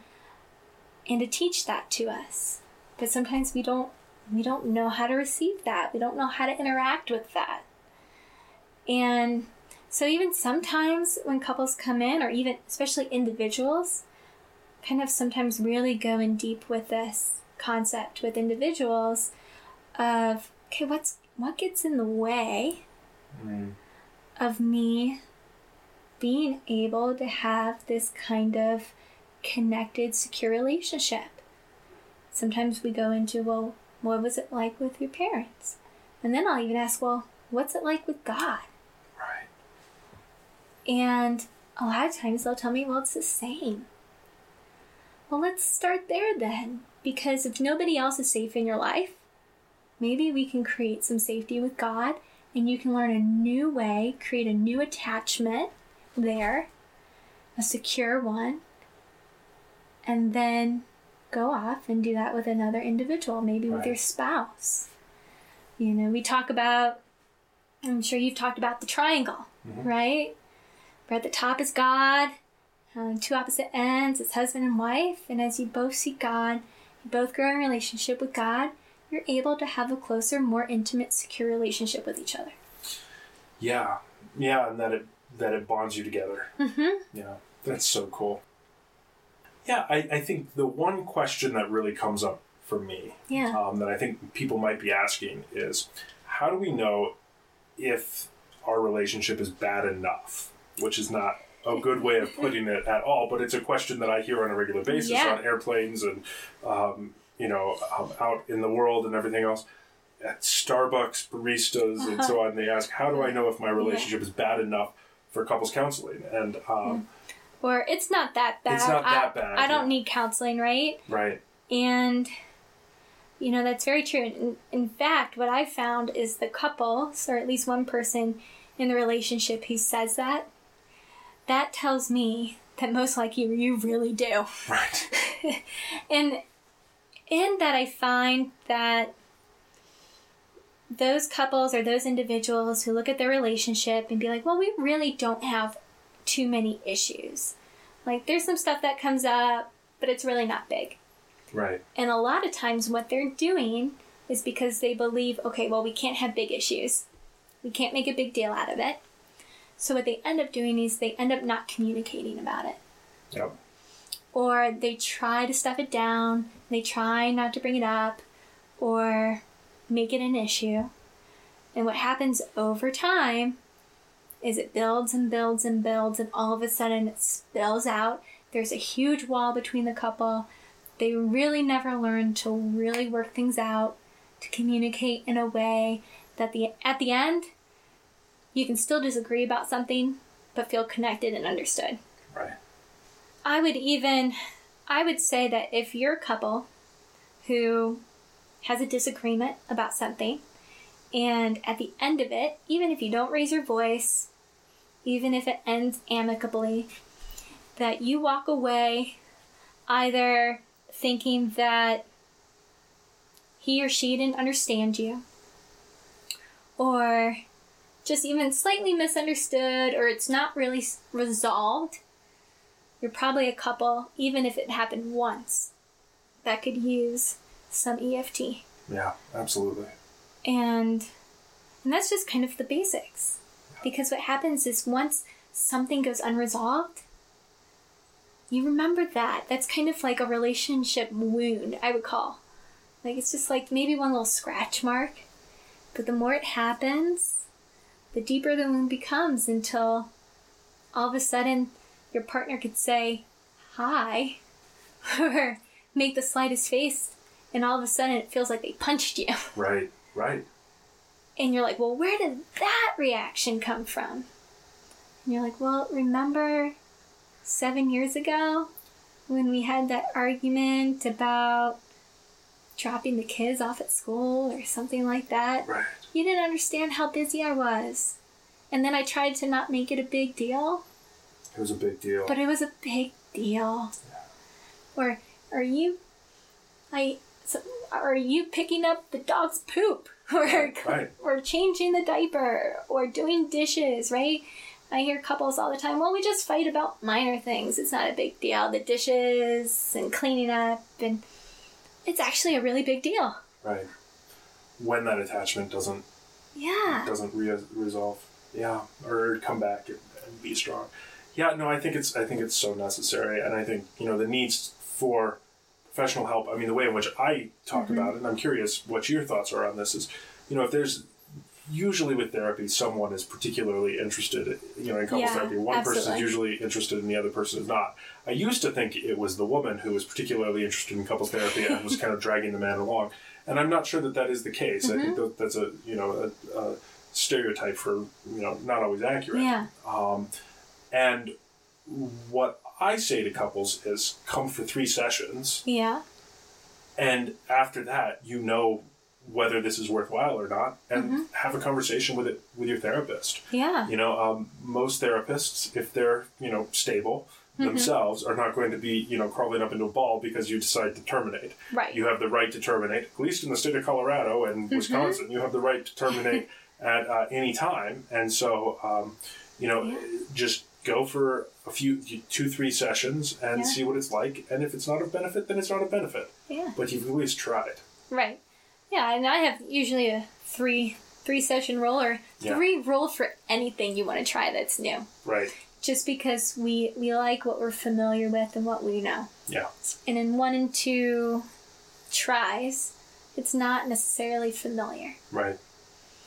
Speaker 2: and to teach that to us. But sometimes we don't we don't know how to receive that. We don't know how to interact with that. And so even sometimes when couples come in or even especially individuals kind of sometimes really go in deep with this concept with individuals of okay, what's what gets in the way
Speaker 1: Mm.
Speaker 2: of me being able to have this kind of connected, secure relationship. Sometimes we go into, well, what was it like with your parents? And then I'll even ask, well, what's it like with God?
Speaker 1: Right.
Speaker 2: And a lot of times they'll tell me, well, it's the same. Well, let's start there then. Because if nobody else is safe in your life, maybe we can create some safety with God and you can learn a new way, create a new attachment there, a secure one, and then go off and do that with another individual, maybe with your spouse. You know, we talk about, I'm sure you've talked about the triangle, mm-hmm. right? Where at the top is God, on two opposite ends, it's husband and wife, and as you both seek God, you both grow in relationship with God, you're able to have a closer, more intimate, secure relationship with each other.
Speaker 1: Yeah. Yeah, and that it that it bonds you together.
Speaker 2: Mm-hmm.
Speaker 1: Yeah, that's so cool. Yeah, I, I think the one question that really comes up for me
Speaker 2: Yeah.
Speaker 1: um, that I think people might be asking is how do we know if our relationship is bad enough? Which is not a good way of putting it at all, but it's a question that I hear on a regular basis
Speaker 2: Yeah.
Speaker 1: on airplanes and, um, you know, out in the world and everything else. At Starbucks baristas and so on, they ask, "How do I know if my relationship is bad enough for couples counseling?" And um,
Speaker 2: Or it's not that bad.
Speaker 1: It's not
Speaker 2: I,
Speaker 1: that bad,
Speaker 2: I don't
Speaker 1: yeah.
Speaker 2: need counseling, right?
Speaker 1: right,
Speaker 2: And you know that's very true. In, in fact, what I found is the couples, or at least one person in the relationship who says that, that tells me that most likely you really do.
Speaker 1: right,
Speaker 2: and in that I find that those couples or those individuals who look at their relationship and be like, well, we really don't have too many issues. Like, there's some stuff that comes up, but it's really not big.
Speaker 1: right,
Speaker 2: And a lot of times, what they're doing is because they believe, okay, well, we can't have big issues. We can't make a big deal out of it. So, what they end up doing is they end up not communicating about it
Speaker 1: yep,
Speaker 2: or they try to stuff it down, they try not to bring it up, or make it an issue. And what happens over time is it builds and builds and builds, and all of a sudden it spills out. There's a huge wall between the couple. They really never learn to really work things out, to communicate in a way that the at the end you can still disagree about something, but feel connected and understood.
Speaker 1: right,
Speaker 2: I would even I would say that if you're a couple who has a disagreement about something and at the end of it, even if you don't raise your voice, even if it ends amicably, that you walk away either thinking that he or she didn't understand you, or just even slightly misunderstood, or it's not really resolved. You're probably a couple, even if it happened once, that could use some EFT.
Speaker 1: Yeah, absolutely.
Speaker 2: And and that's just kind of the basics. Because what happens is once something goes unresolved, you remember that. That's kind of like a relationship wound, I would call. Like it's just like maybe one little scratch mark. But the more it happens, the deeper the wound becomes until all of a sudden your partner could say hi or make the slightest face and all of a sudden it feels like they punched you.
Speaker 1: Right, right.
Speaker 2: And you're like, well, where did that reaction come from? And you're like, well, remember seven years ago when we had that argument about dropping the kids off at school or something like that?
Speaker 1: Right.
Speaker 2: You didn't understand how busy I was. And then I tried to not make it a big deal,
Speaker 1: It was a big deal.
Speaker 2: but it was a big deal. Or are you, I, so, are you picking up the dog's poop? Or,
Speaker 1: Right.
Speaker 2: or changing the diaper? Or doing dishes, right? I hear couples all the time, well, we just fight about minor things. It's not a big deal. The dishes and cleaning up, and it's actually a really big deal.
Speaker 1: right. When that attachment doesn't
Speaker 2: Yeah.
Speaker 1: doesn't re- resolve, yeah, or come back and, and be strong. Yeah, no, I think it's I think it's so necessary, and I think you know the needs for professional help. I mean, the way in which I talk
Speaker 2: Mm-hmm.
Speaker 1: about it, and I'm curious what your thoughts are on this. Is you know if there's usually with therapy, someone is particularly interested, you know, in couples
Speaker 2: Yeah,
Speaker 1: therapy. One person is usually interested, and the other person is not. I used to think it was the woman who was particularly interested in couples therapy and was kind of dragging the man along, and I'm not sure that that is the case. I think
Speaker 2: Mm-hmm.
Speaker 1: that that's a you know a, a stereotype for you know not always accurate.
Speaker 2: Yeah.
Speaker 1: Um, and what I say to couples is come for three sessions,
Speaker 2: Yeah.
Speaker 1: and after that, you know whether this is worthwhile or not, and
Speaker 2: Mm-hmm.
Speaker 1: have a conversation with it with your therapist.
Speaker 2: Yeah.
Speaker 1: You know, um, most therapists, if they're you know stable
Speaker 2: Mm-hmm.
Speaker 1: themselves, are not going to be you know crawling up into a ball because you decide to terminate.
Speaker 2: Right.
Speaker 1: You have the right to terminate, at least in the state of Colorado and
Speaker 2: Mm-hmm.
Speaker 1: Wisconsin. You have the right to terminate at uh, any time, and so um, you know,
Speaker 2: Yeah.
Speaker 1: just go for a few, two, three sessions and
Speaker 2: Yeah.
Speaker 1: see what it's like. And if it's not of benefit, then it's not of benefit.
Speaker 2: Yeah.
Speaker 1: But you've at least tried.
Speaker 2: Right. Yeah, and I have usually a three three session roll or
Speaker 1: Yeah.
Speaker 2: three roll for anything you want to try that's new.
Speaker 1: Right.
Speaker 2: Just because we we like what we're familiar with and what we know.
Speaker 1: Yeah.
Speaker 2: And in one and two tries, it's not necessarily familiar.
Speaker 1: Right.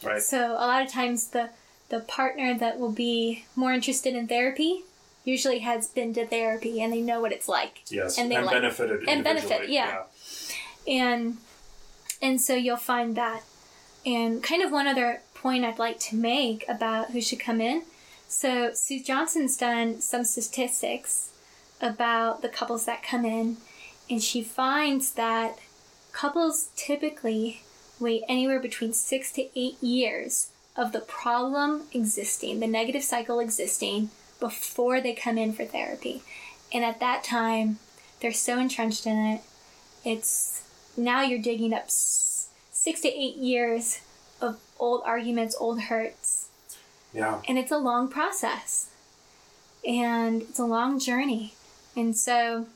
Speaker 1: Right.
Speaker 2: So a lot of times the the partner that will be more interested in therapy usually has been to therapy and they know what it's like.
Speaker 1: Yes.
Speaker 2: And
Speaker 1: And,
Speaker 2: they like-
Speaker 1: benefited.
Speaker 2: and benefit,
Speaker 1: individually.
Speaker 2: yeah. and and so you'll find that. And kind of one other point i'd like to make about who should come in. So sue johnson's done some statistics about the couples that come in and she finds that couples typically wait anywhere between six to eight years of the problem existing the negative cycle existing before they come in for therapy. And at that time they're so entrenched in it. It's now you're digging up six to eight years of old arguments, old hurts,
Speaker 1: Yeah.
Speaker 2: and it's a long process and it's a long journey. And so,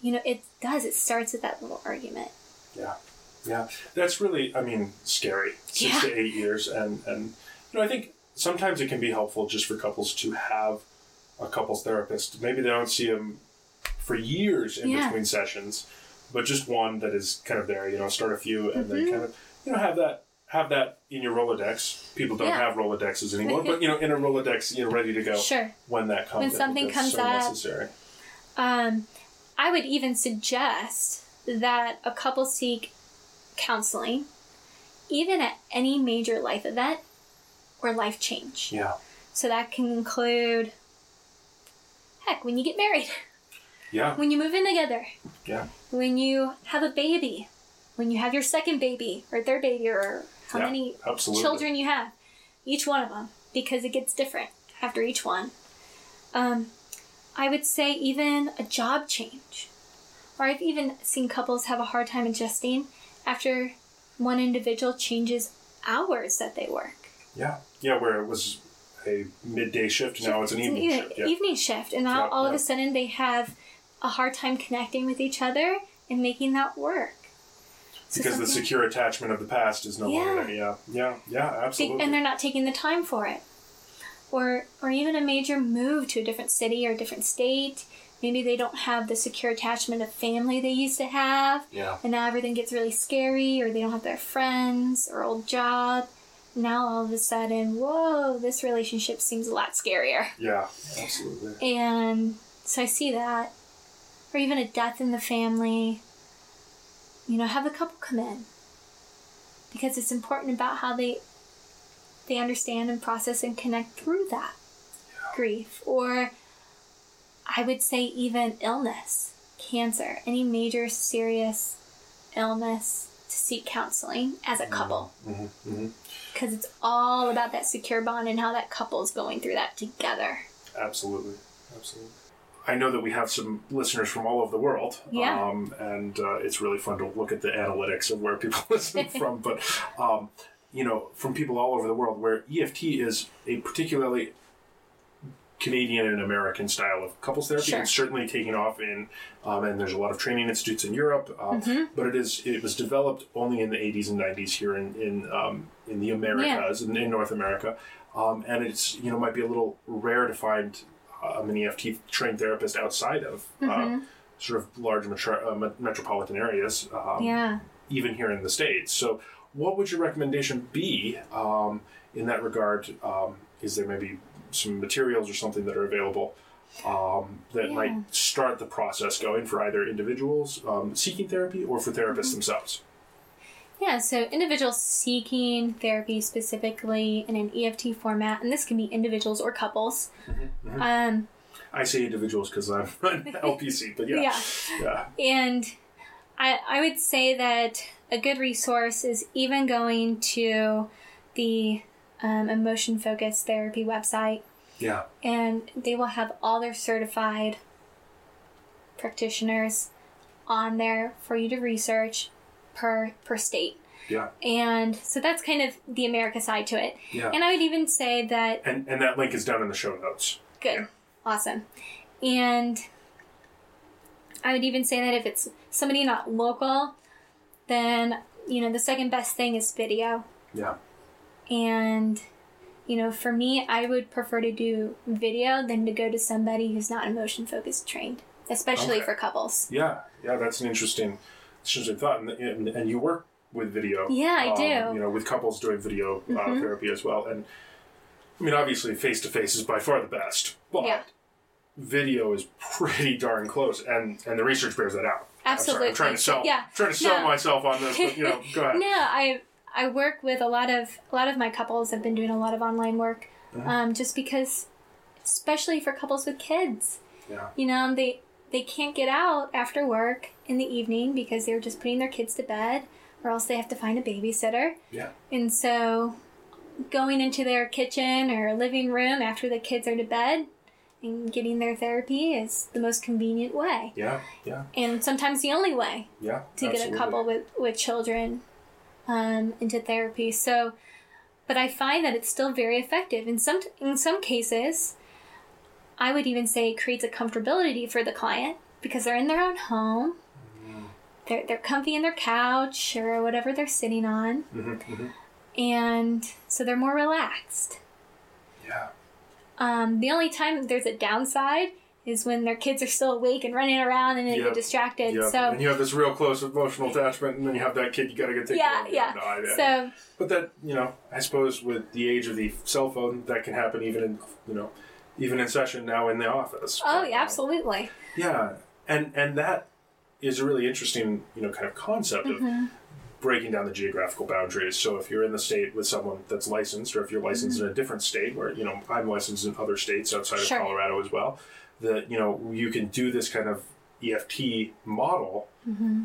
Speaker 2: you know, it does, it starts with that little argument.
Speaker 1: Yeah, yeah. That's really, I mean, scary. Six
Speaker 2: Yeah.
Speaker 1: to eight years, and and you know, I think sometimes it can be helpful just for couples to have a couples therapist. Maybe they don't see them for years in
Speaker 2: Yeah.
Speaker 1: between sessions, but just one that is kind of there. You know, start a few, and
Speaker 2: Mm-hmm.
Speaker 1: then kind of you know have that have that in your Rolodex. People don't
Speaker 2: Yeah.
Speaker 1: have Rolodexes anymore, but you know, in a Rolodex, you know, ready to go
Speaker 2: Sure.
Speaker 1: when that comes.
Speaker 2: When something comes
Speaker 1: so
Speaker 2: up.
Speaker 1: necessary.
Speaker 2: Um, I would even suggest that a couple seek counseling, even at any major life event or life change.
Speaker 1: Yeah,
Speaker 2: So that can include, heck, when you get married,
Speaker 1: yeah,
Speaker 2: when you move in together,
Speaker 1: yeah,
Speaker 2: when you have a baby, when you have your second baby or third baby, or how
Speaker 1: Yeah,
Speaker 2: many
Speaker 1: absolutely.
Speaker 2: children you have, each one of them, because it gets different. after each one. Um, I would say even a job change. Or I've even seen couples have a hard time adjusting after one individual changes hours that they work.
Speaker 1: Yeah. Yeah, where it was a midday shift, now it's an
Speaker 2: It's
Speaker 1: evening
Speaker 2: e-
Speaker 1: shift. Yeah.
Speaker 2: evening shift, and now
Speaker 1: Yeah,
Speaker 2: all of a sudden they have a hard time connecting with each other and making that work. So
Speaker 1: because the secure attachment of the past is no longer there. Yeah. Yeah. Yeah, absolutely.
Speaker 2: and they're not taking the time for it. Or or even a major move to a different city or a different state. Maybe they don't have the secure attachment of family they used to have,
Speaker 1: yeah.
Speaker 2: and now everything gets really scary, or they don't have their friends or old job. Now all of a sudden, whoa, this relationship seems a lot scarier.
Speaker 1: Yeah. Absolutely.
Speaker 2: And so I see that. Or even a death in the family. You know, have the couple come in. Because it's important about how they they understand and process and connect through that grief. Or I would say even illness, cancer, any major serious illness to seek counseling as a couple.
Speaker 1: hmm hmm
Speaker 2: Because it's all about that secure bond and how that couple's going through that together.
Speaker 1: Absolutely. Absolutely. I know that we have some listeners from all over the world.
Speaker 2: Yeah.
Speaker 1: Um, and uh, it's really fun to look at the analytics of where people listen from. But, um, you know, from people all over the world, where EFT is a particularly Canadian and American style of couples therapy.
Speaker 2: Sure.
Speaker 1: It's certainly taking off in, um, and there's a lot of training institutes in Europe. Um,
Speaker 2: Mm-hmm.
Speaker 1: But it is it was developed only in the 80s and 90s here in in um, in the Americas in, in North America, um, and it's you know might be a little rare to find um, an EFT trained therapist outside of uh, sort of large metro, uh, metropolitan areas. Um,
Speaker 2: Yeah.
Speaker 1: even here in the states. So, what would your recommendation be um, in that regard? Um, is there maybe some materials or something that are available um, that
Speaker 2: Yeah.
Speaker 1: might start the process going for either individuals um, seeking therapy or for therapists
Speaker 2: Mm-hmm.
Speaker 1: themselves?
Speaker 2: Yeah, so individuals seeking therapy specifically in an EFT format, and this can be individuals or couples.
Speaker 1: Mm-hmm,
Speaker 2: Um,
Speaker 1: I say individuals because I'm an LPC, but yeah,
Speaker 2: Yeah.
Speaker 1: yeah,
Speaker 2: and I, I would say that a good resource is even going to the um, emotion focused therapy website,
Speaker 1: yeah,
Speaker 2: and they will have all their certified practitioners on there for you to research per per state.
Speaker 1: yeah,
Speaker 2: And so that's kind of the America side to it.
Speaker 1: yeah.
Speaker 2: And I would even say that
Speaker 1: And and that link is down in the show notes.
Speaker 2: Good.
Speaker 1: Yeah.
Speaker 2: Awesome. And I would even say that if it's somebody not local, then, you know, the second best thing is video.
Speaker 1: Yeah,
Speaker 2: And, you know, for me, I would prefer to do video than to go to somebody who's not emotion focused trained, especially
Speaker 1: Okay.
Speaker 2: for couples.
Speaker 1: yeah, yeah. That's an interesting, interesting thought. And, and, and you work with video.
Speaker 2: Yeah, I
Speaker 1: um,
Speaker 2: do. Mm-hmm.
Speaker 1: You know, with couples doing video uh, therapy as well. And I mean, obviously, face to face is by far the best, but
Speaker 2: Yeah.
Speaker 1: video is pretty darn close, and and the research bears that out. I'm, sorry, I'm trying to sell.
Speaker 2: Yeah.
Speaker 1: trying to sell
Speaker 2: No.
Speaker 1: myself on this, but you know, go ahead.
Speaker 2: No, I I work with a lot of a lot of my couples have been doing a lot of online work,
Speaker 1: Mm-hmm.
Speaker 2: um, just because, especially for couples with kids,
Speaker 1: Yeah,
Speaker 2: you know they they can't get out after work in the evening because they're just putting their kids to bed, or else they have to find a babysitter,
Speaker 1: yeah,
Speaker 2: and so going into their kitchen or living room after the kids are to bed and getting their therapy is the most convenient way,
Speaker 1: yeah, yeah,
Speaker 2: and sometimes the only way
Speaker 1: yeah.
Speaker 2: to get a couple with with children um, into therapy. So, but I find that it's still very effective in some in some cases. I would even say it creates a comfortability for the client because they're in their own home. They're, they're comfy in their couch or whatever they're sitting on,
Speaker 1: Mhm, mhm.
Speaker 2: and so they're more relaxed.
Speaker 1: Yeah,
Speaker 2: Um, the only time there's a downside is when their kids are still awake and running around and they
Speaker 1: Yep.
Speaker 2: get distracted.
Speaker 1: yeah.
Speaker 2: So
Speaker 1: and you have this real close emotional attachment, and then you have that kid you got to get taken
Speaker 2: yeah,
Speaker 1: care of.
Speaker 2: yeah.
Speaker 1: No, I-
Speaker 2: So
Speaker 1: But that you know, I suppose with the age of the cell phone, that can happen even in you know, even in session now in the office.
Speaker 2: oh yeah, absolutely.
Speaker 1: Yeah, and and that is a really interesting you know kind of concept of
Speaker 2: Mm-hmm.
Speaker 1: breaking down the geographical boundaries. So if you're in the state with someone that's licensed, or if you're licensed in a different state, where you know I'm licensed in other states outside
Speaker 2: Mm-hmm. Sure.
Speaker 1: of Colorado as well, that you know you can do this kind of EFT model
Speaker 2: Mm-hmm.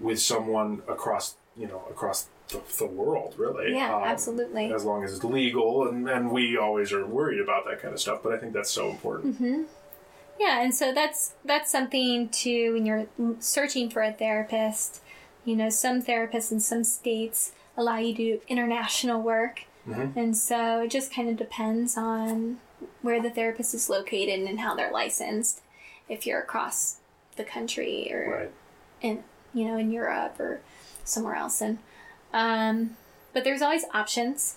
Speaker 1: with someone across you know across the, the world, really.
Speaker 2: Yeah,
Speaker 1: Um,
Speaker 2: absolutely.
Speaker 1: As long as it's legal, and, and we always are worried about that kind of stuff. But I think that's so important.
Speaker 2: Mm-hmm. Yeah, and so that's that's something to when you're searching for a therapist. You know, some therapists in some states allow you to do international work,
Speaker 1: Mhm.
Speaker 2: and so it just kind of depends on where the therapist is located and how they're licensed. If you're across the country or
Speaker 1: Right.
Speaker 2: in you know in Europe or somewhere else, and um, but there's always options.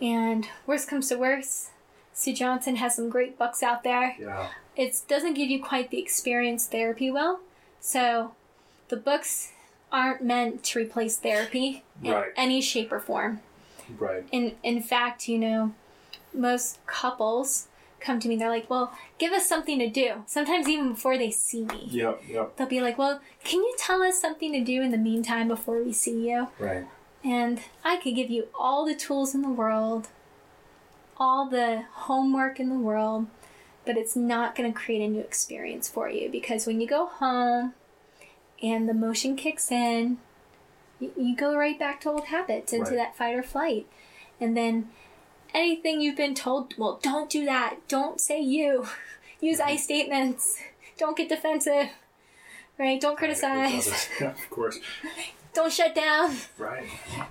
Speaker 2: And worst comes to worst, Sue Johnson has some great books out there
Speaker 1: Yeah.
Speaker 2: it doesn't give you quite the experience therapy will. So the books aren't meant to replace therapy in
Speaker 1: Right.
Speaker 2: any shape or form.
Speaker 1: Right.
Speaker 2: In in fact, you know, most couples come to me, they're like, Well, give us something to do. Sometimes even before they see me.
Speaker 1: Yep. Yep.
Speaker 2: They'll be like, Well, can you tell us something to do in the meantime before we see you?
Speaker 1: Right.
Speaker 2: And I could give you all the tools in the world, all the homework in the world, but it's not going to create a new experience for you because when you go home and the motion kicks in, you, you go right back to old habits, into
Speaker 1: Right.
Speaker 2: that fight or flight. And then anything you've been told, well, don't do that, don't say you, use I statements, don't get defensive. Right? Don't criticize.
Speaker 1: Yeah, of course.
Speaker 2: Don't shut down.
Speaker 1: Right.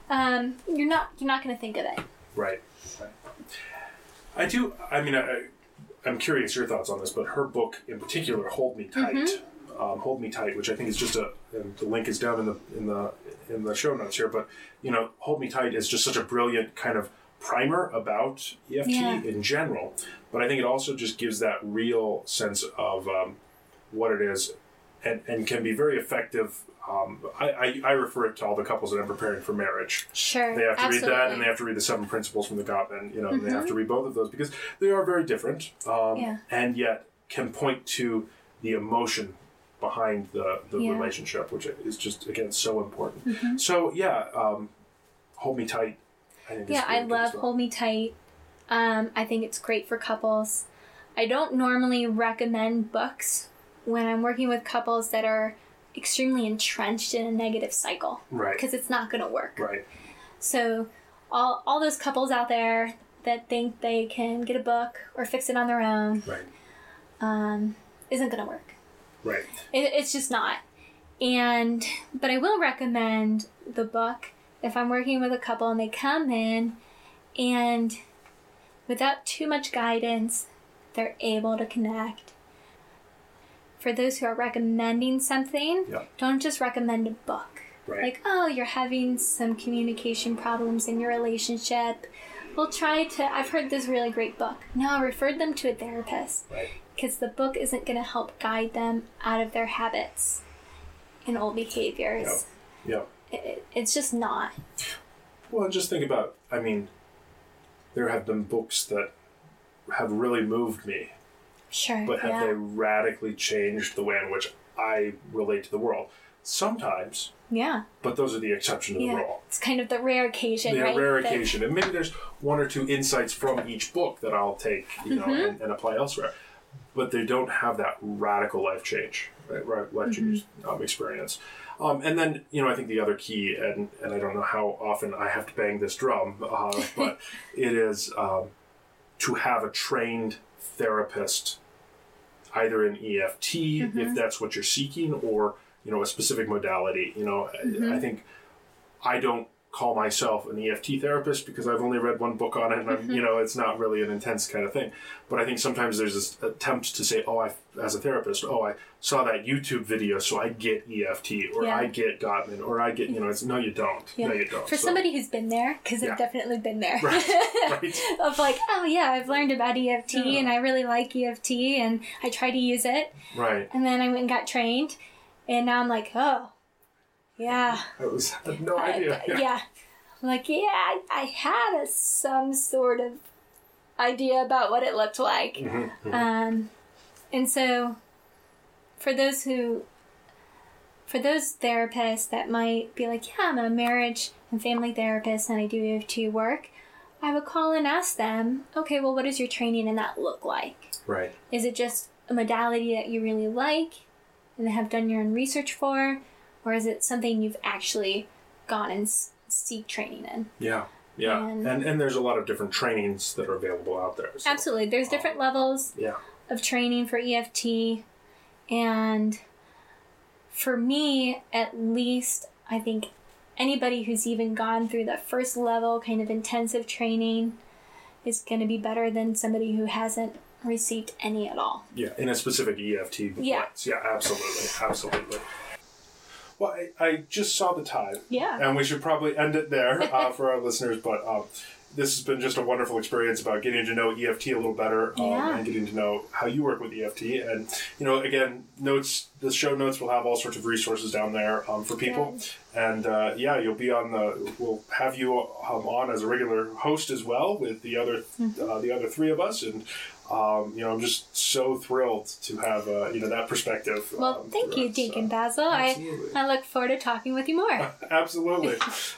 Speaker 2: Um, you're not. You're not going to think of it.
Speaker 1: Right. right. I do. I mean, I, I'm curious your thoughts on this, but her book in particular, "Hold Me Tight,"
Speaker 2: Mm-hmm.
Speaker 1: um, "Hold Me Tight," which I think is just a. And the link is down in the in the in the show notes here. But you know, "Hold Me Tight" is just such a brilliant kind of primer about EFT
Speaker 2: Yeah.
Speaker 1: in general. But I think it also just gives that real sense of um, what it is, and and can be very effective. Um, I, I, I refer it to all the couples that I'm preparing for marriage.
Speaker 2: Sure.
Speaker 1: They have to
Speaker 2: absolutely.
Speaker 1: read that, and they have to read the seven principles from the Gottman. You know, and they have to read both of those because they are very different, um,
Speaker 2: Yeah.
Speaker 1: and yet can point to the emotion behind the the
Speaker 2: Yeah.
Speaker 1: relationship, which is just again so important.
Speaker 2: Mhm.
Speaker 1: So yeah, um, hold me tight. I
Speaker 2: Yeah, I love
Speaker 1: well.
Speaker 2: Hold Me Tight. Um, I think it's great for couples. I don't normally recommend books when I'm working with couples that are extremely entrenched in a negative cycle
Speaker 1: Right,
Speaker 2: because it's not going to work.
Speaker 1: right,
Speaker 2: So, all, all those couples out there that think they can get a book or fix it on their own
Speaker 1: right,
Speaker 2: um, isn't going to work.
Speaker 1: right.
Speaker 2: It, it's just not. And but I will recommend the book if I'm working with a couple and they come in and without too much guidance, they're able to connect. For those who are recommending something,
Speaker 1: Yeah.
Speaker 2: don't just recommend a book.
Speaker 1: Right.
Speaker 2: Like, oh, you're having some communication problems in your relationship. We'll try to. I've heard this really great book. No, refer them to a therapist
Speaker 1: Right.
Speaker 2: because the book isn't going to help guide them out of their habits and old behaviors.
Speaker 1: Yeah.
Speaker 2: It- it's just not.
Speaker 1: Well, just think about. I mean, there have been books that have really moved me,
Speaker 2: Sure.
Speaker 1: but have
Speaker 2: yeah.
Speaker 1: they radically changed the way in which I relate to the world? Sometimes,
Speaker 2: yeah.
Speaker 1: but those are the exception to the rule.
Speaker 2: It's kind of the rare occasion,
Speaker 1: They're
Speaker 2: right?
Speaker 1: rare occasion, and maybe there's one or two insights from each book that I'll take, you know,
Speaker 2: Mm-hmm.
Speaker 1: and, and apply elsewhere. But they don't have that radical life change, right? right life
Speaker 2: Mm-hmm.
Speaker 1: um, experience. Um, and then, you know, I think the other key, and, and I don't know how often I have to bang this drum, uh, but it is um, to have a trained therapist, either in EFT,
Speaker 2: Mm-hmm.
Speaker 1: if that's what you're seeking, or you know, a specific modality. You know, I- I think I don't call myself an EFT therapist because I've only read one book on it, and I'm, you know, it's not really an intense kind of thing. But I think sometimes there's this attempt to say, "Oh, I, as a therapist, oh, I saw that YouTube video, so I get EFT, or
Speaker 2: Yeah.
Speaker 1: I get Gottman, or I get, you know, it's no, you don't,
Speaker 2: Yeah.
Speaker 1: no, you don't."
Speaker 2: For
Speaker 1: So-
Speaker 2: somebody who's been there, because
Speaker 1: Yeah.
Speaker 2: I've definitely been there.
Speaker 1: Right, right.
Speaker 2: of like, oh yeah, I've learned about EFT and I really like EFT and I try to use it.
Speaker 1: right,
Speaker 2: And then I went and got trained. And now I'm like, oh, yeah.
Speaker 1: I was I had no
Speaker 2: I-
Speaker 1: idea.
Speaker 2: yeah. I'm like, yeah, I, I had a, some sort of idea about what it looked like.
Speaker 1: Mhm, mhm.
Speaker 2: Um, and so, for those who, for those therapists that might be like, yeah, I'm a marriage and family therapist and I do EFT work, I would call and ask them, okay, well, what does your training in that look like?
Speaker 1: right,
Speaker 2: Is it just a modality that you really like and have done your own research for? Or is it something you've actually gone and s- seek training in.
Speaker 1: Yeah. Yeah.
Speaker 2: And-
Speaker 1: And, and there's a lot of different trainings that are available out there. so-
Speaker 2: Absolutely. There's um, different levels
Speaker 1: Yeah.
Speaker 2: of training for EFT. And for me, at least, I think anybody who's even gone through the first level kind of intensive training is going to be better than somebody who hasn't received any at all.
Speaker 1: Yeah, in a specific EFT
Speaker 2: Yeah.
Speaker 1: Yeah, absolutely. Absolutely. Well, I, I just saw the time.
Speaker 2: Yeah.
Speaker 1: And we should probably end it there uh, for our listeners. But um, this has been just a wonderful experience about getting to know EFT a little better um,
Speaker 2: Yeah.
Speaker 1: and getting to know how you work with EFT. And, you know, again, notes, the show notes will have all sorts of resources down there um, for people. And uh, yeah, you'll be on the, we'll have you um, on as a regular host as well with the other,
Speaker 2: Mm-hmm.
Speaker 1: uh, the other three of us. And, um, you know, I'm just so thrilled to have, uh, you know, that perspective.
Speaker 2: Well,
Speaker 1: um,
Speaker 2: thank you,
Speaker 1: us.
Speaker 2: Deacon
Speaker 1: Uh,
Speaker 2: Basil. I. I look forward to talking with you more.
Speaker 1: Absolutely.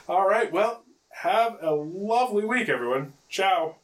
Speaker 1: All right. Well, have a lovely week, everyone. Ciao.